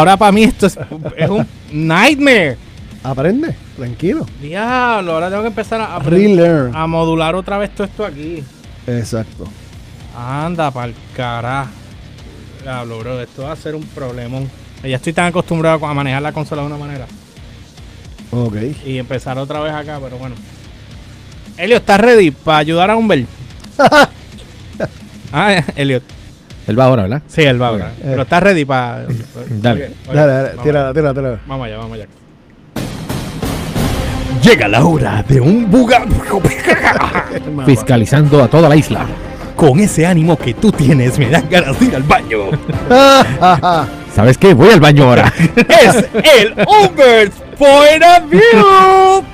ahora para mí esto es, es un nightmare. Aprende, tranquilo. Diablo, ahora tengo que empezar a, a, Relearn. a modular otra vez todo esto aquí. Exacto. Anda pa'l carajo. Diablo, bro, esto va a ser un problemón. Ya estoy tan acostumbrado a manejar la consola de una manera. Ok. Y empezar otra vez acá, pero bueno. Elliot, ¿estás ready para ayudar a Humbert? ah, Elliot. Él va ahora, ¿verdad? Sí, él va ahora. Pero ¿estás ready para...? Dale. Dale, dale, tírala, tírala, tírala. Vamos allá, vamos allá. Llega la hora de un buga. Fiscalizando a toda la isla. Con ese ánimo que tú tienes, me dan ganas de ir al baño. ¿Sabes qué? Voy al baño ahora. es el Humbert's Point of View.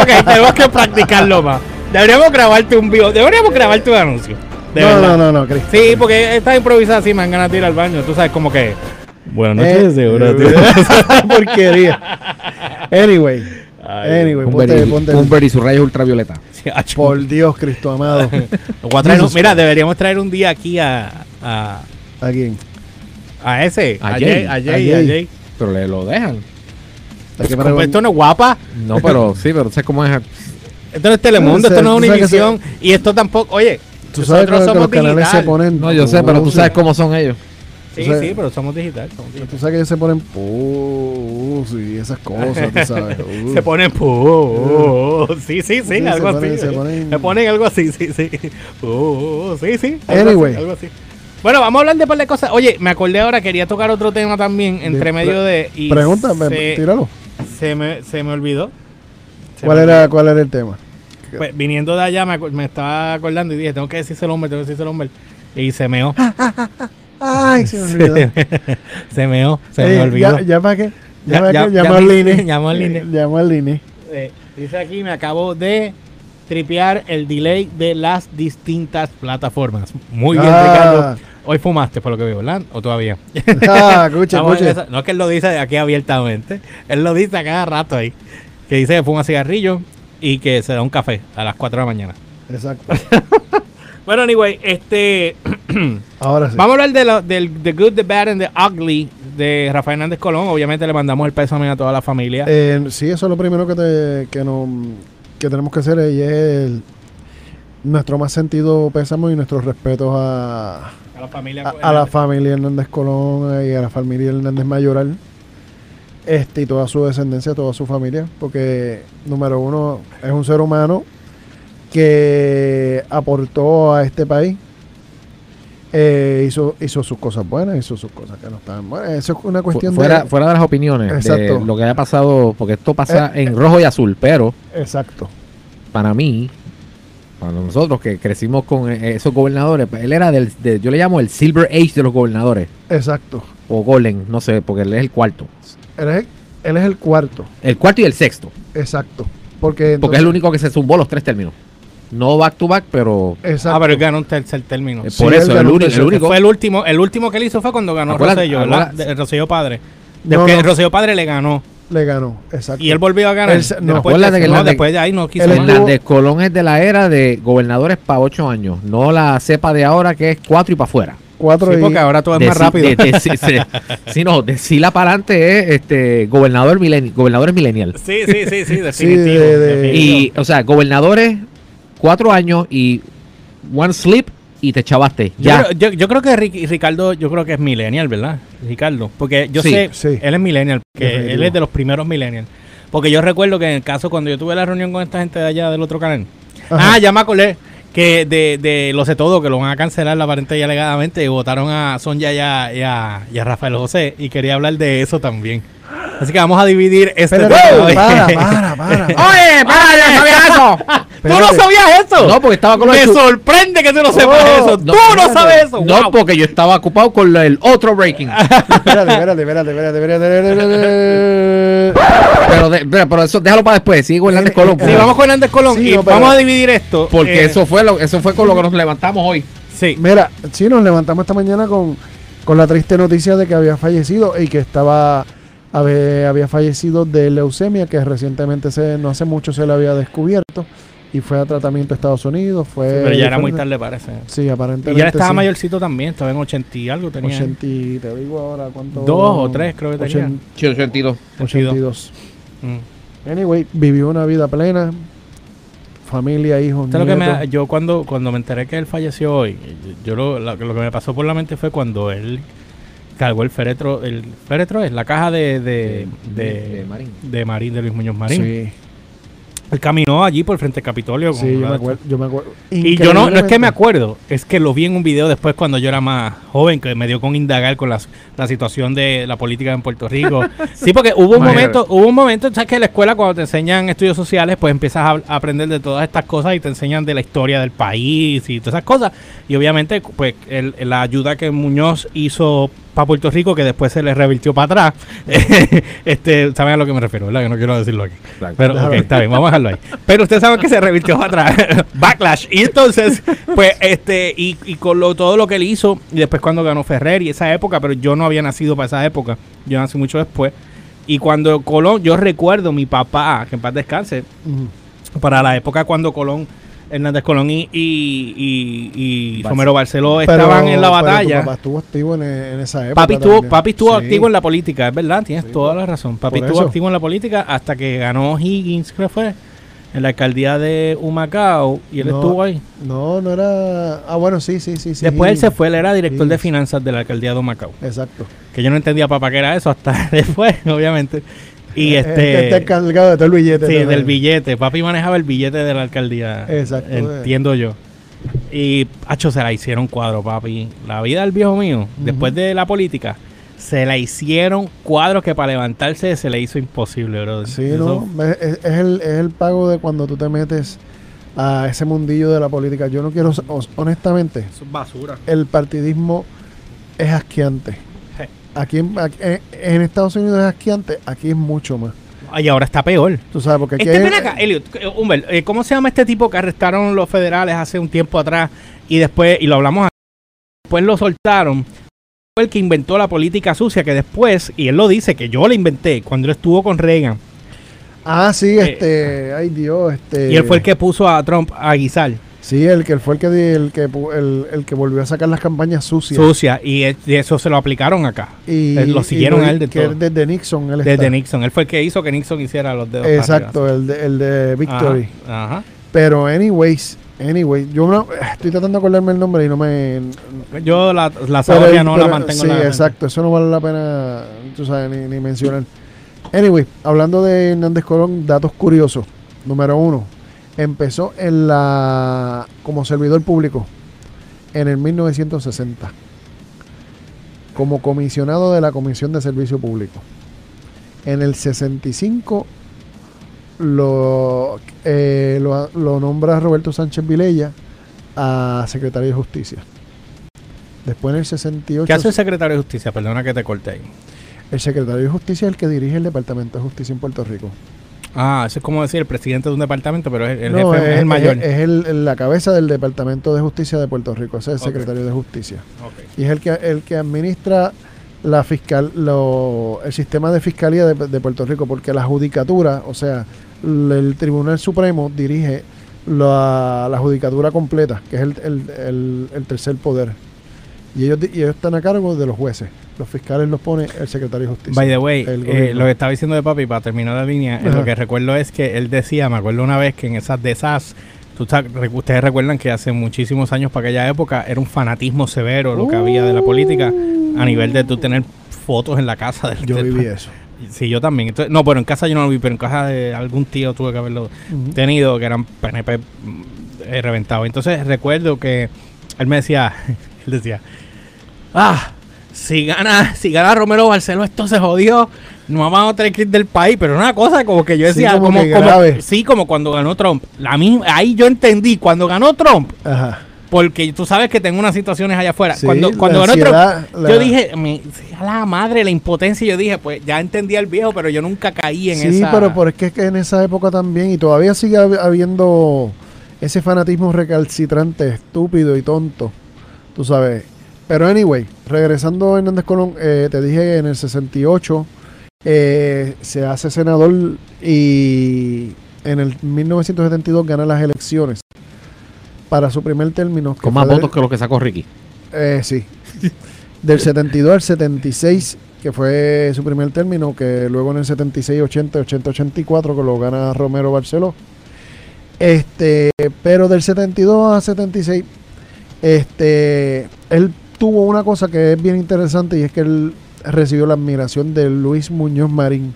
ok, tenemos que practicarlo más. Deberíamos grabarte un video. Deberíamos grabarte un anuncio. De no, verdad. no, no, no, Chris. Sí, porque esta improvisada así me dan ganas de ir al baño. Tú sabes, como que. Buenas Eh, noches, seguro. tío. Porquería. Anyway. Ay, Anyway, Humber ponte, y, ponte. Y sus rayos ultravioleta. sí. Por Dios, Cristo amado. Un- mira, deberíamos traer un día aquí a. a, ¿A quién? a ese. A A Jay. Jay. A Jay. A A Jay. Jay. Pero le lo dejan. Como pregun- esto no es guapa. No, pero sí, pero ¿sabes cómo es? Esto no es Telemundo, esto no es se- Univisión. Y esto tampoco. Oye, Tú sabes que, nosotros que somos los canales digital. se ponen. No, yo sé, pero tú sabes cómo son ellos. Sí, sí, pero somos digital. somos digital. Tú sabes que ellos se ponen pussy y esas cosas, tú sabes. Uh. Se ponen pu- Sí, sí, sí, Sí, algo se ponen- así. se ponen- Se ponen algo así, sí, sí. Pu- sí, sí. algo Anyway. así, algo así. Bueno, vamos a hablar de un par de cosas. Oye, me acordé ahora, quería tocar otro tema también entre De- medio de. Y Pregúntame, se, tíralo. se me, se me olvidó. Se ¿Cuál me era, ¿Cuál era el tema? Pues, viniendo de allá me, estaba acordando y dije, tengo que decírselo al hombre, tengo que decírselo al hombre. Y se meó. Ay, se me olvidó. se meó, se me olvidó. ya- ¿Llama qué? Ya- Llama ya- qué? ya Llama al Line. llama al Line. Eh, Llama al Line. Eh, dice aquí, me acabo de tripear el delay de las distintas plataformas. Muy bien, Ah. Ricardo. Hoy fumaste, por lo que veo, ¿verdad? ¿O todavía? Ah, escucha, escucha. No es que él lo dice aquí abiertamente. Él lo dice a cada rato ahí. Que dice que fuma cigarrillo y que se da un café a las 4 de la mañana. Exacto. Bueno, anyway, este... Ahora sí. Vamos a hablar de lo- del The Good, The Bad and The Ugly de Rafael Hernández Colón. Obviamente le mandamos el pésame a toda la familia. Eh, sí, eso es lo primero que, te, que, no, que tenemos que hacer y es el- nuestro más sentido pésamo y nuestros respetos a, a la familia. a, a la familia Hernández Colón y a la familia Hernández Mayoral. Este, y toda su descendencia, toda su familia, porque número uno es un ser humano que aportó a este país, eh, hizo, hizo sus cosas buenas, hizo sus cosas que no estaban buenas. Eso es una cuestión fuera, de... fuera de las opiniones Exacto. de lo que haya pasado, porque esto pasa Eh, en rojo y azul, pero Exacto. para mí, para nosotros que crecimos con eh, esos gobernadores, pues, él era del, de- yo le llamo el Silver Age de los gobernadores, Exacto. o Golden, no sé, porque él es el cuarto. Él es, él es el cuarto. El cuarto y el sexto, Exacto. Porque, porque es el único que se zumbó los tres términos. No back to back, pero Exacto. Ah, pero él ganó un tercer término. eh, Sí, por eso, el, único- el único. Fue el último, el último que él hizo fue cuando ganó Rosselló, De- Rosselló Padre. No, Después no. Rosselló Padre le ganó. le ganó. Exacto. Y él volvió a ganar. No. después, Acuérdate de, que no, Hernández- después de ahí no quiso Hernández Colón es de la era de gobernadores para ocho años, no la cepa de ahora que es cuatro y para afuera. Cuatro Sí, y- porque ahora todo es más si- rápido. de- de- se- si no, de Sila para adelante es este gobernador millennial, gobernadores millennial. sí, sí, sí, sí, Sí, definitivo. de- de- definitivo. Y, o sea, gobernadores cuatro años y one slip y te chavaste. Yo, Ya. creo, yo, yo creo que Ric- Ricardo, yo creo que es millennial, ¿verdad? Ricardo. Porque yo Sí, sé, sí. él es millennial, que Definitivo. él es de los primeros millennials. Porque yo recuerdo que en el caso cuando yo tuve la reunión con esta gente de allá del otro canal, Ajá. ah, ya me acordé que de, de lo sé todo, que lo van a cancelar aparente y alegadamente, y votaron a Sonja y a, y a- y a Rafael José, y quería hablar de eso también. Así que vamos a dividir este Espérate, tema para, para, para. ¡Oye, para, ya sabía eso! ¿Tú no Espérate. sabías eso? No, porque estaba con los Me sorprende que tú no sepas Oh, eso. no, tú no espérate. sabes eso. No, Wow. porque yo estaba ocupado con el otro breaking. Espérate, espérate, espérate, espérate, espérate, espérate. Pero, de- pero, pero eso déjalo para después. Sigo Hernández Eh, Colón. Sí, vamos con Hernández Colón Sí, y no, pero- vamos a dividir esto. Porque eh, eso fue lo, eso fue con lo que nos levantamos hoy. Sí. Mira, sí, nos levantamos esta mañana con, con la triste noticia de que había fallecido y que estaba había, había fallecido de leucemia, que recientemente, se, no hace mucho se le había descubierto y fue a tratamiento a Estados Unidos. Fue Pero ya era muy tarde, parece. Sí, Y aparentemente. ya estaba sí. mayorcito también, estaba en 80 y algo. Tenía 80, y te digo ahora cuánto. dos o tres, creo que tenía. 80, Sí, 82. 82. Mm. Anyway, vivió una vida plena. Familia, hijos, Esto es lo que me nietos. da- yo cuando, cuando me enteré que él falleció hoy, yo lo, lo, que lo que me pasó por la mente fue cuando él cargó el féretro, el féretro es la caja de, de, de, de Marín. de Marín, de Luis Muñoz Marín. Sí, Él caminó allí por el frente al Capitolio. sí, yo me acuerdo. Yo me acuerdo. Y yo no, no es que me acuerdo, es que lo vi en un video después cuando yo era más joven, que me dio con indagar con las- la situación de la política en Puerto Rico. Sí, porque hubo un momento, hubo un momento, sabes que en la escuela cuando te enseñan estudios sociales, pues empiezas a, a aprender de todas estas cosas y te enseñan de la historia del país y todas esas cosas. Y obviamente, pues el- la ayuda que Muñoz hizo para Puerto Rico, que después se le revirtió para atrás, este, saben a lo que me refiero, ¿verdad? Que no quiero decirlo aquí. Exacto. Pero, está bien, vamos a dejarlo ahí. Pero ustedes saben que se revirtió para atrás. Backlash. Y entonces, pues, este, y, y con lo, todo lo que él hizo, y después cuando ganó Ferrer y esa época, pero yo no había nacido para esa época, yo nací mucho después. Y cuando Colón, yo recuerdo mi papá, que en paz descanse, para la época cuando Colón, Hernández Colón y, y, y, y Barceló. Romero Barceló Pero- estaban en la pero batalla. papá estuvo activo en, en esa época. Papi estuvo, también. papi estuvo Sí. activo en la política, es verdad, tienes toda la razón. Papi estuvo eso. activo en la política hasta que ganó Higgins, creo que fue, en la alcaldía de Humacao, y él No, estuvo ahí. No, no era. Ah, bueno, sí, sí, sí. Después él se fue, él era director de finanzas de la alcaldía de Humacao. Exacto. Que yo no entendía papá qué era eso hasta después, obviamente. Y es que este... está encargado de todo el billete. Sí, también. del billete. Papi manejaba el billete de la alcaldía. Exacto. Entiendo yo. Y, hacho, se la hicieron cuadro, papi. La vida del viejo mío, después de la política, se la hicieron cuadros que para levantarse se le hizo imposible, bro. Sí, ¿no? Es, el, es el pago de cuando tú te metes a ese mundillo de la política. Yo no quiero, honestamente, Eso es basura. el partidismo es asqueante. Aquí en, aquí- en- en Estados Unidos es asqueante, aquí es mucho más. Y ahora está peor. Tú sabes, porque aquí Este, hay- ven acá, Elliot, eh, Humbert, eh, ¿cómo se llama este tipo que arrestaron los federales hace un tiempo atrás y después, y lo hablamos aquí, después lo soltaron? Fue el que inventó la política sucia, que después, y él lo dice, que yo la inventé cuando él estuvo con Reagan, Ah, sí, Eh, este, ay Dios, este. y él fue el que puso a Trump a guisar Sí, el que fue el que el que el, el que volvió a sacar las campañas sucias. sucia, y, es- y eso se lo aplicaron acá, y eh, lo siguieron y a él de que todo. desde Nixon, él desde está. Nixon. Él fue el que hizo que Nixon hiciera los dedos. Exacto, el de, el de Victory. Ajá, ajá. Pero anyways, anyway, yo no- estoy tratando de acordarme el nombre y no me Yo la, la saboria no la mantengo Sí, la exacto, eso no vale la pena, tú sabes, ni, ni mencionar. Anyway, hablando de Hernández Colón, datos curiosos. Número uno, empezó en la como servidor público en el 1960 como comisionado de la Comisión de Servicio Público. En el 65 lo, eh, lo, lo nombra Roberto Sánchez Vilella a secretario de Justicia. Después en el 68 ¿Qué hace el secretario de Justicia? Perdona que te corté ahí. el secretario de Justicia es el que dirige el Departamento de Justicia en Puerto Rico. Ah, eso es como decir el presidente de un departamento, pero es el No, jefe, es, el mayor. Es, el- el- la cabeza del Departamento de Justicia de Puerto Rico, ese es el secretario de Justicia. Y es el que, el que administra la fiscal, lo- el sistema de fiscalía de, de Puerto Rico, porque la judicatura, o sea, el Tribunal Supremo dirige la, la judicatura completa, que es el, el- el- el tercer poder. Y ellos, y ellos están a cargo de los jueces. Los fiscales los pone el secretario de Justicia. By the way, eh, lo que estaba diciendo de papi, para terminar la línea, Ajá. lo que recuerdo es que él decía, me acuerdo una vez que en esas de esas, tú ustedes recuerdan que hace muchísimos años para aquella época era un fanatismo severo lo que había de la política a nivel de tú tener fotos en la casa del Yo del- viví eso. Sí, yo también. Entonces, no, pero en casa yo no lo vi, pero en casa de algún tío tuve que haberlo tenido, que eran PNP eh, reventados. Entonces recuerdo que él me decía, él decía, ah, si gana, si gana Romero Barceló, esto se jodió, no vamos a tener que ir del país, pero una cosa como que yo Sí, decía, como como, que como- sí, como cuando ganó Trump. La misma, ahí yo entendí, cuando ganó Trump, Ajá. porque tú sabes que tengo unas situaciones allá afuera. Sí, cuando ganó Trump, la- yo dije, me, a la madre, la impotencia, yo dije, pues ya entendí al viejo, pero yo nunca caí en sí, esa... pero por es que, es que en esa época también, y todavía sigue hab- habiendo ese fanatismo recalcitrante, estúpido y tonto, tú sabes. Pero anyway, regresando a Hernández Colón, eh, te dije en el 68 eh, se hace senador y en el 1972 gana las elecciones para su primer término. que Con más del- votos que los que sacó Ricky. Eh, sí. Del 72 al 76, que fue su primer término, que luego en el 76, 80, 80, 84, que lo gana Romero Barceló. Este, pero del 72 a 76, este, él tuvo una cosa que es bien interesante y es que él recibió la admiración de Luis Muñoz Marín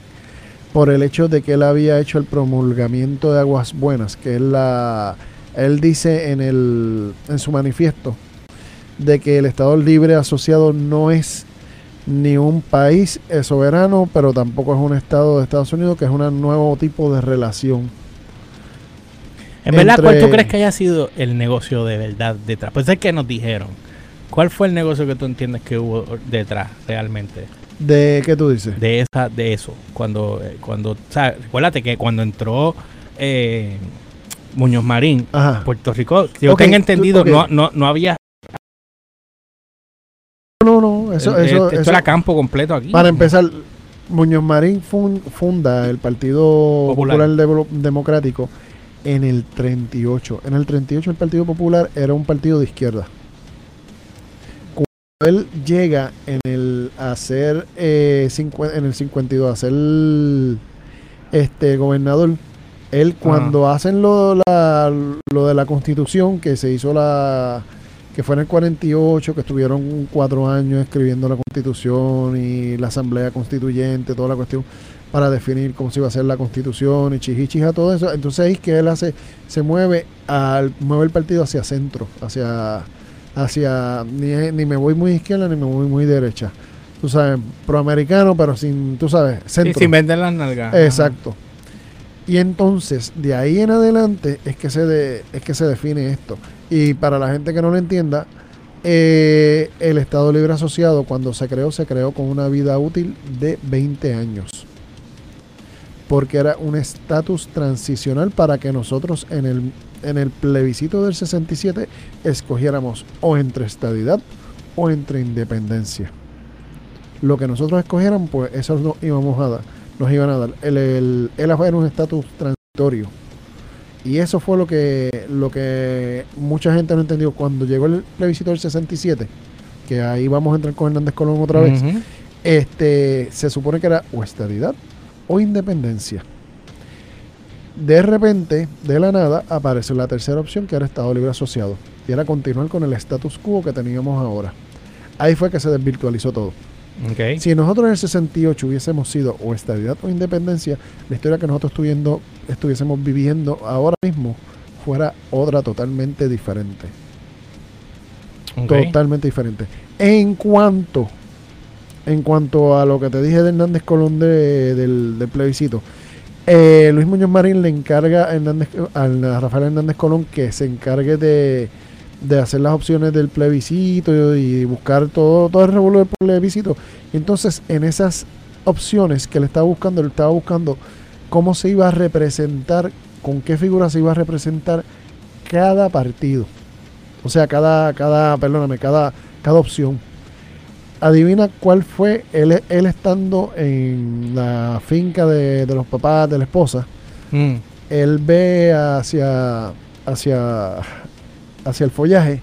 por el hecho de que él había hecho el promulgamiento de aguas buenas, que es la, él dice en, el, en su manifiesto de que el Estado Libre Asociado no es ni un país soberano, pero tampoco es un Estado de Estados Unidos, que es un nuevo tipo de relación. En verdad, ¿cuál tú crees que haya sido el negocio de verdad detrás? Pues es que nos dijeron. ¿Cuál fue el negocio que tú entiendes que hubo detrás realmente ¿De qué tú dices? de esa de eso? Cuando eh, cuando, o sea, recuérdate que cuando entró eh, Muñoz Marín, Ajá. Puerto Rico, yo Ok, tengo entendido, ok. no, no, no había No, no, eso, eso, esto eso- era campo completo aquí. Para empezar, Muñoz Marín fun- funda el Partido Popular. Popular, Demo- Democrático en el 38. En el 38 el Partido Popular era un partido de izquierda. Él llega en el a ser eh, en el 52 a ser este gobernador, él cuando hacen lo, la- lo de la Constitución que se hizo la que fue en el 48, que estuvieron cuatro años escribiendo la constitución y la asamblea constituyente, toda la cuestión para definir cómo se iba a hacer la constitución y chichichija, todo eso. Entonces ahí es que él hace, se mueve al, mueve el partido hacia centro, hacia, hacia, ni, ni me voy muy izquierda ni me voy muy derecha. Tú sabes, proamericano, pero sin, tú sabes, Sí, centro. sin vender las nalgas. Exacto. Y entonces, de ahí en adelante es que se de- es que se define esto. Y para la gente que no lo entienda, eh, el Estado Libre Asociado, cuando se creó, se creó con una vida útil de 20 años. Porque era un estatus transicional para que nosotros en el, en el plebiscito del 67 escogiéramos o entre estadidad o entre independencia. Lo que nosotros escogiéramos, pues eso nos íbamos a dar nos iban a dar. El, el, él era un estatus transitorio. Y eso fue lo que, lo que mucha gente no entendió. Cuando llegó el plebiscito del 67, que ahí vamos a entrar con Hernández Colón otra vez, este, se supone que era o estadidad o independencia. De repente, de la nada, aparece la tercera opción, que era Estado Libre Asociado. Y era continuar con el status quo que teníamos ahora. Ahí fue que se desvirtualizó todo. Ok. Si nosotros en el 68 hubiésemos sido o estabilidad o independencia, la historia que nosotros estuviendo, estuviésemos viviendo ahora mismo fuera otra totalmente diferente. Totalmente diferente. En cuanto, en cuanto a lo que te dije de Hernández Colón de- del, del plebiscito, eh, Luis Muñoz Marín le encarga a, Rafael Hernández Colón que se encargue de, de hacer las opciones del plebiscito y buscar todo, todo el revuelo del plebiscito. Entonces, en esas opciones que le estaba buscando, él estaba buscando cómo se iba a representar, con qué figura se iba a representar cada partido. O sea, cada, cada, perdóname, cada, cada opción. Adivina cuál fue él, él estando en la finca de, de los papás de la esposa. Mm. Él ve hacia, hacia, hacia el follaje.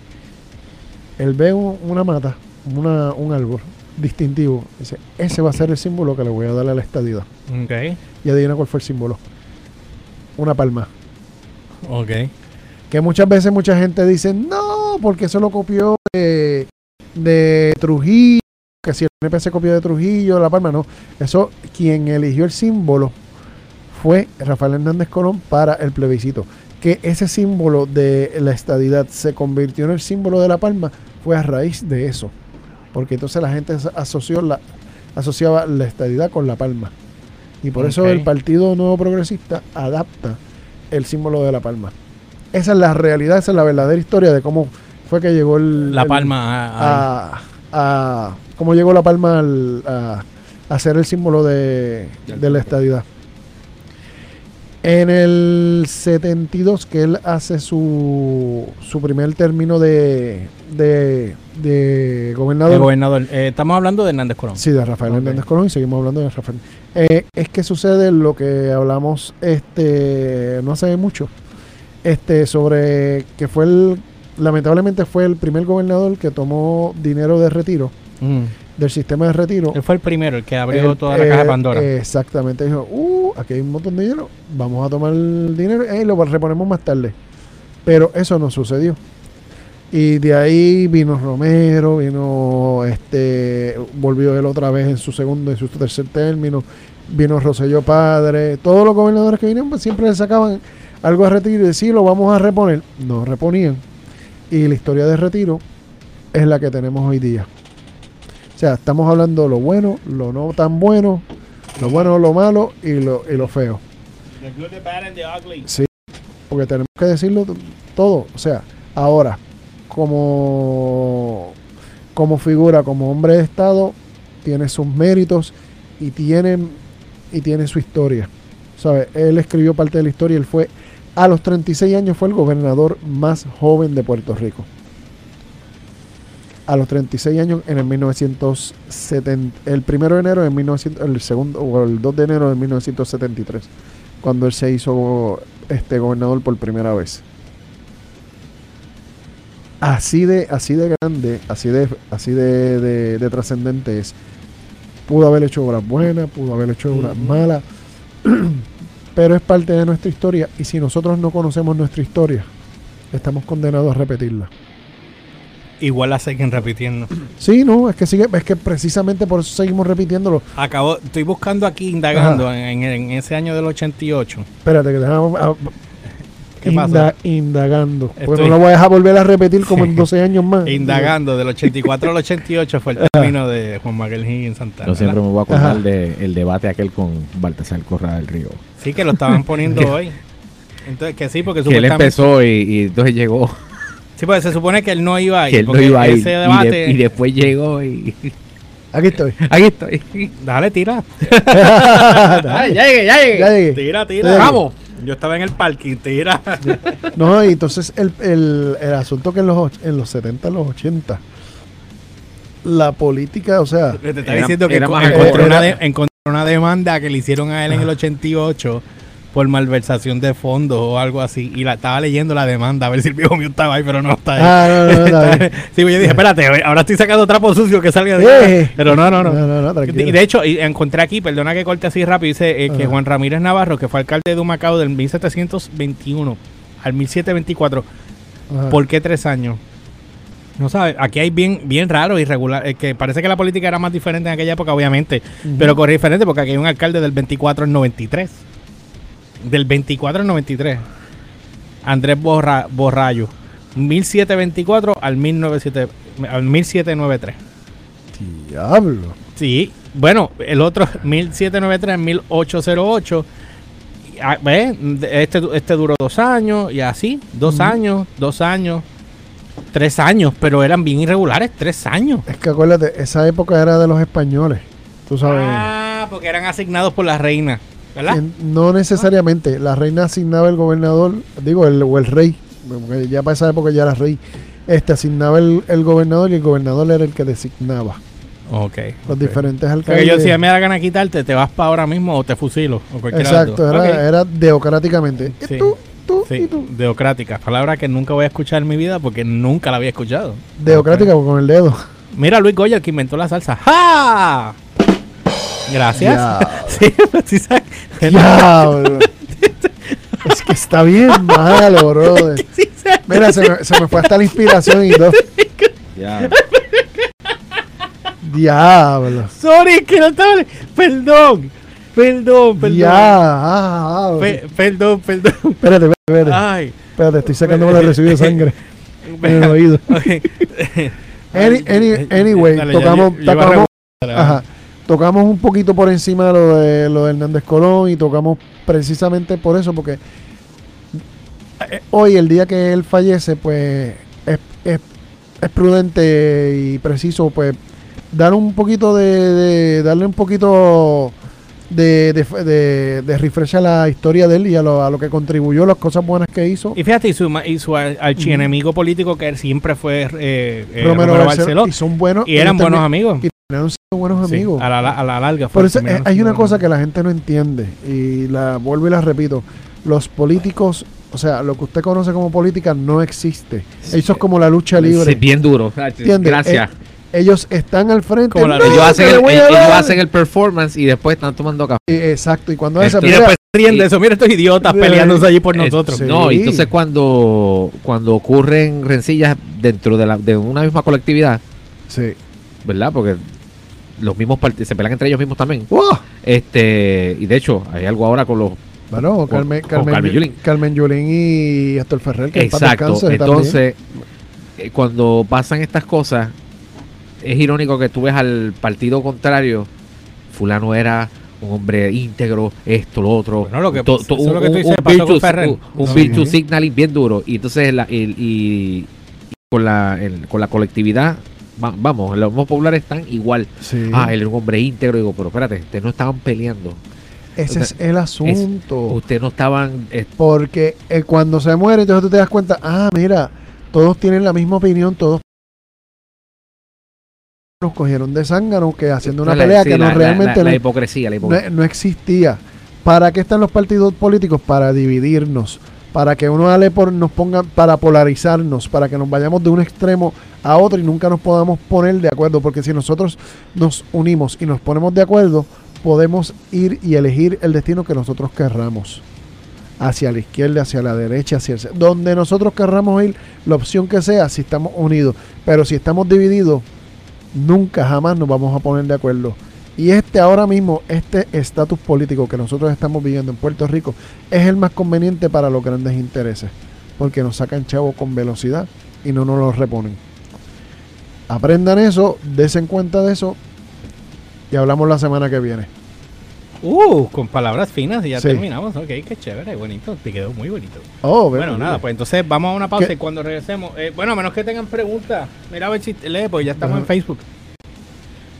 Él ve un- una mata, una, un árbol distintivo. Dice, ese va a ser el símbolo que le voy a dar a la estadidad. Ok. Y adivina cuál fue el símbolo. Una palma. Ok. Que muchas veces mucha gente dice, no, porque eso lo copió de, de Trujillo, que si el NP se copió de Trujillo, La Palma, no. Eso, quien eligió el símbolo fue Rafael Hernández Colón para el plebiscito. Que ese símbolo de la estadidad se convirtió en el símbolo de La Palma fue a raíz de eso. Porque entonces la gente as- asoció la, asociaba la estadidad con La Palma. Y por eso el Partido Nuevo Progresista adapta el símbolo de La Palma. Esa es la realidad, esa es la verdadera historia de cómo fue que llegó el, La palma. a- a- a, a- cómo llegó La Palma al- a, a ser el símbolo de, de la estadidad. En el 72, que él hace su, su primer término de, de, de gobernador. El gobernador. Eh, estamos hablando de Hernández Colón. Sí, de Rafael Ok. Hernández Colón y seguimos hablando de Rafael. Eh, es que sucede lo que hablamos este no hace mucho, este sobre que fue el, lamentablemente fue el primer gobernador que tomó dinero de retiro, Mm. del sistema de retiro. Él fue el primero, el que abrió toda la eh, caja de Pandora. Exactamente, dijo, uh, aquí hay un montón de dinero, vamos a tomar el dinero y lo reponemos más tarde. Pero eso no sucedió. Y de ahí vino Romero, vino este, volvió él otra vez en su segundo, en su tercer término, vino Rosselló Padre, todos los gobernadores que vinieron pues, siempre le sacaban algo de retiro y decían, lo vamos a reponer. No reponían. Y la historia de retiro es la que tenemos hoy día. O sea, estamos hablando de lo bueno, lo no tan bueno, lo bueno, lo malo y lo, y lo feo. Sí, porque tenemos que decirlo todo. O sea, ahora, como, como figura, como hombre de Estado, tiene sus méritos y tiene, y tiene su historia. ¿Sabe? Él escribió parte de la historia. Él fue, a los 36 años, fue el gobernador más joven de Puerto Rico. A los 36 años, en el 1970, el primero de enero de 1900, el segundo, o el 2 de enero de 1973, cuando él se hizo este gobernador por primera vez. Así de, así de grande, así de, así de, de- de trascendente es. Pudo haber hecho obras buenas, pudo haber hecho obras malas, pero es parte de nuestra historia y si nosotros no conocemos nuestra historia, estamos condenados a repetirla. Igual la siguen repitiendo. Sí, no, es que sigue, es que precisamente por eso seguimos repitiéndolo. Acabo, estoy buscando aquí, indagando en, en ese año del 88. Espérate, que dejamos a- ¿Qué inda- pasa? indagando. Porque Estoy- no lo voy a dejar volver a repetir como en 12 años más. Indagando, del 84 al 88 fue el término de Juan Manuel Higgins Santana. Yo siempre ¿verdad? me voy a acordar del debate aquel con Baltasar Correa del Río. Sí, que lo estaban poniendo hoy. Entonces, que sí, porque Que él empezó y, y entonces llegó. Sí, porque se supone que él no iba a ir. que él no porque iba a ir. Ese y de- debate... y, después llegó y. Aquí estoy. Aquí estoy. Dale, tira. Ya llegué, ya llegué. Ya llegué. Tira, tira. Aquí. Vamos. Yo estaba en el parking, tira. No, y entonces el, el, el asunto que en los, och- en los 70, en los 80, la política, o sea, Te está Era- diciendo que era más encontró, era- una de- encontró una demanda que le hicieron a él en el 88 por malversación de fondos o algo así. Y la estaba leyendo la demanda a ver si el viejo mío estaba ahí, pero no está ahí. ah, no, no, no, está sí, pues yo dije, espérate, ahora estoy sacando trapo sucio que salga de Eh. Pero no, no, no. No, Y de hecho, y encontré aquí, perdona que corte así rápido, dice eh, que. Juan Ramírez Navarro, que fue alcalde de Humacao del 1721 al 1724, Ajá. ¿por qué tres años? No sabes, aquí hay bien, bien raro, irregular, eh, que parece que la política era más diferente en aquella época, obviamente, pero corre diferente porque aquí hay un alcalde del 24 al 93. Del 24 al 93. Andrés Borra, Borrayo. 1724 al, 1907 al 1793. Diablo. Sí, bueno, el otro 1793 1808. Y, ah, ¿Ves? Este, este duró dos años y así, dos años, dos años, tres años, pero eran bien irregulares, tres años. Es que acuérdate, esa época era de los españoles. Tú sabes. Ah, porque eran asignados por la reina, ¿verdad? En- no necesariamente. La reina asignaba el gobernador, digo, el, o el rey. porque Ya para esa época ya era rey. Este asignaba el, el gobernador y el gobernador era el que designaba Ok. los diferentes Porque alcaldes. yo, si me da gana quitarte, te vas para ahora mismo o te fusilo. O de Exacto, era, Ok. era democráticamente. Y Sí. tú, tú, y Sí, tú. deocrática. Palabra que nunca voy a escuchar en mi vida porque nunca la había escuchado. Democrática con el dedo. Mira, Luis Goya, el que inventó la salsa. ¡Ja! Gracias. Sí, sí, sabes. Diablo. es que está bien malo, sabes. Mira, se me, se me fue hasta la inspiración y todo. Ya. Diablo. Sorry, que no estaba. Perdón. Perdón, perdón. Ya. ah, ah, Pe- perdón, perdón. Espérate, espérate, espérate. Ay. Espérate, estoy sacándome el recibo de sangre en el oído. Ok. Any- any- anyway, Dale, ya, tocamos, yo- yo iba a tocamos, ajá, tocamos un poquito por encima de lo de, lo de Hernández Colón y tocamos precisamente por eso, porque eh, hoy, el día que él fallece, pues es, es- es prudente y preciso, pues dar un poquito de, de- darle un poquito de, de, de, de refresca la historia de él y a lo, a lo que contribuyó, las cosas buenas que hizo. Y fíjate, y su, y su ar- archienemigo político que él siempre fue eh, eh, Romero Romero Barceló, Barceló. y son buenos. Y eran buenos amigos. Y terminaron siendo buenos Sí, amigos. a, la, a la larga. Por eso eh, hay una cosa que la gente no entiende y la vuelvo y la repito. Los políticos, o sea, lo que usted conoce como política no existe. Eso es como la lucha libre. Sí, bien duro. ¿Entiendes? Gracias. Ellos están al frente. Como la- "No, ellos, hacen el, ellos dar". hacen el performance y después están tomando café. Eh, Exacto, y cuando Esto- esa Y mira, después ríen de eso. Mira estos idiotas peleándose allí por Eh, nosotros. sí. No, y entonces cuando, cuando ocurren rencillas dentro de, la, de una misma colectividad, Sí. ¿verdad? Porque los mismos se pelean entre ellos mismos también. ¡Wow! Este, y de hecho, hay algo ahora con los Bueno, Con- Carmen, con Carmen, Carmen Yulín. Carmen Yulín y Héctor Ferrer, que Exacto. también. Entonces, eh, cuando pasan estas cosas, es irónico que tú ves al partido contrario, fulano era un hombre íntegro, esto, lo otro. Bueno, lo que- to- to- es lo que tú dices, virtue- un- un virtue signaling bien duro. Y entonces la, el- y, y con, la, el- con la colectividad, va- vamos, los más populares están igual. Sí. Ah, un hombre íntegro. Digo, pero espérate, ustedes no estaban peleando. Ese es el asunto. Ustedes no estaban... eh, Porque eh, cuando se muere, entonces tú te das cuenta, ah, mira, todos tienen la misma opinión, todos nos cogieron de zángano que haciendo una la- pelea sí, que la- no realmente la, la hipocresía, la no, hipocresía. no existía. ¿Para qué están los partidos políticos? Para dividirnos, para que uno dale por, nos ponga, para polarizarnos, para que nos vayamos de un extremo a otro y nunca nos podamos poner de acuerdo, porque si nosotros nos unimos y nos ponemos de acuerdo, podemos ir y elegir el destino que nosotros querramos. Hacia la izquierda, hacia la derecha, hacia el donde nosotros querramos ir, la opción que sea, si estamos unidos. Pero si estamos divididos, nunca jamás nos vamos a poner de acuerdo. Y este ahora mismo, este estatus político que nosotros estamos viviendo en Puerto Rico, es el más conveniente para los grandes intereses, porque nos sacan chavo con velocidad y no nos lo reponen. Aprendan eso, desen cuenta de eso y hablamos la semana que viene. Uh, con palabras finas y ya Sí. terminamos. Ok, qué chévere, bonito. Te quedó muy bonito. Oh, Bueno, nada, pues entonces vamos a una pausa ¿Qué? y cuando regresemos. eh, bueno, a menos que tengan preguntas. Mira a ver si lee, pues ya estamos Ajá. en Facebook.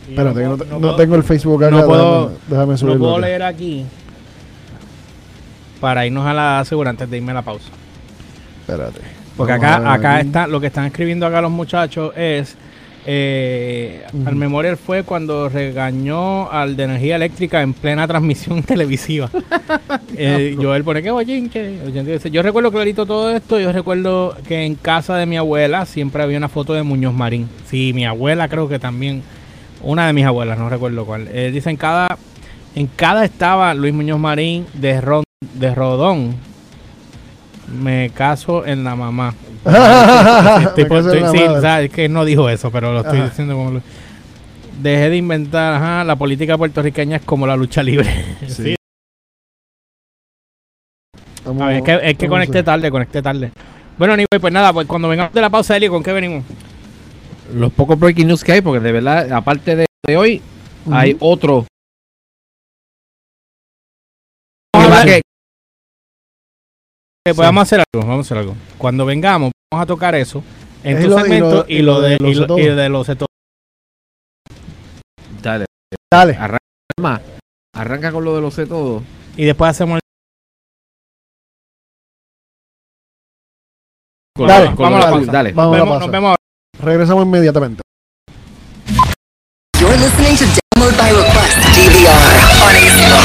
Espérate, que no, no puedo- tengo el Facebook acá. no puedo- déjame, déjame No subirlo. puedo leer aquí para irnos a la segura antes de irme a la pausa. Espérate. Porque acá, acá aquí. está, lo que están escribiendo acá los muchachos es, eh, al memorial fue cuando regañó al de energía eléctrica en plena transmisión televisiva. eh, Joel pone que bochinche. Yo recuerdo clarito todo esto, yo recuerdo que en casa de mi abuela siempre había una foto de Muñoz Marín. Sí, mi abuela creo que también, una de mis abuelas, no recuerdo cuál. Eh, dice en cada, en cada estaba Luis Muñoz Marín de, Ron, de Rodón. Me caso en la mamá. Estoy por- estoy- sí, o sea, es que no dijo eso, pero lo estoy Ajá. diciendo como lo- Dejé de inventar, ajá, la política puertorriqueña es como la lucha libre. Sí. A ver, es que, es que conecté tarde, conecté tarde. Bueno, anyway, pues nada, pues cuando vengamos de la pausa, Eli, ¿con qué venimos? Los pocos breaking news que hay, porque de verdad, aparte de, de hoy, Ujú. hay otro. Vamos a que- pues vamos a hacer algo, vamos a hacer algo. Cuando vengamos, vamos a tocar eso en Es tu segmento lo- y lo de de los todo. Dale, Dale. más. Arranca con lo de lo sé todo. Y después hacemos el Dale, con vamos a la de- pausa. Dale. Vamos a la Vemos- pausa. nos vemos Regresamos inmediatamente. You're listening to Download by Request DVR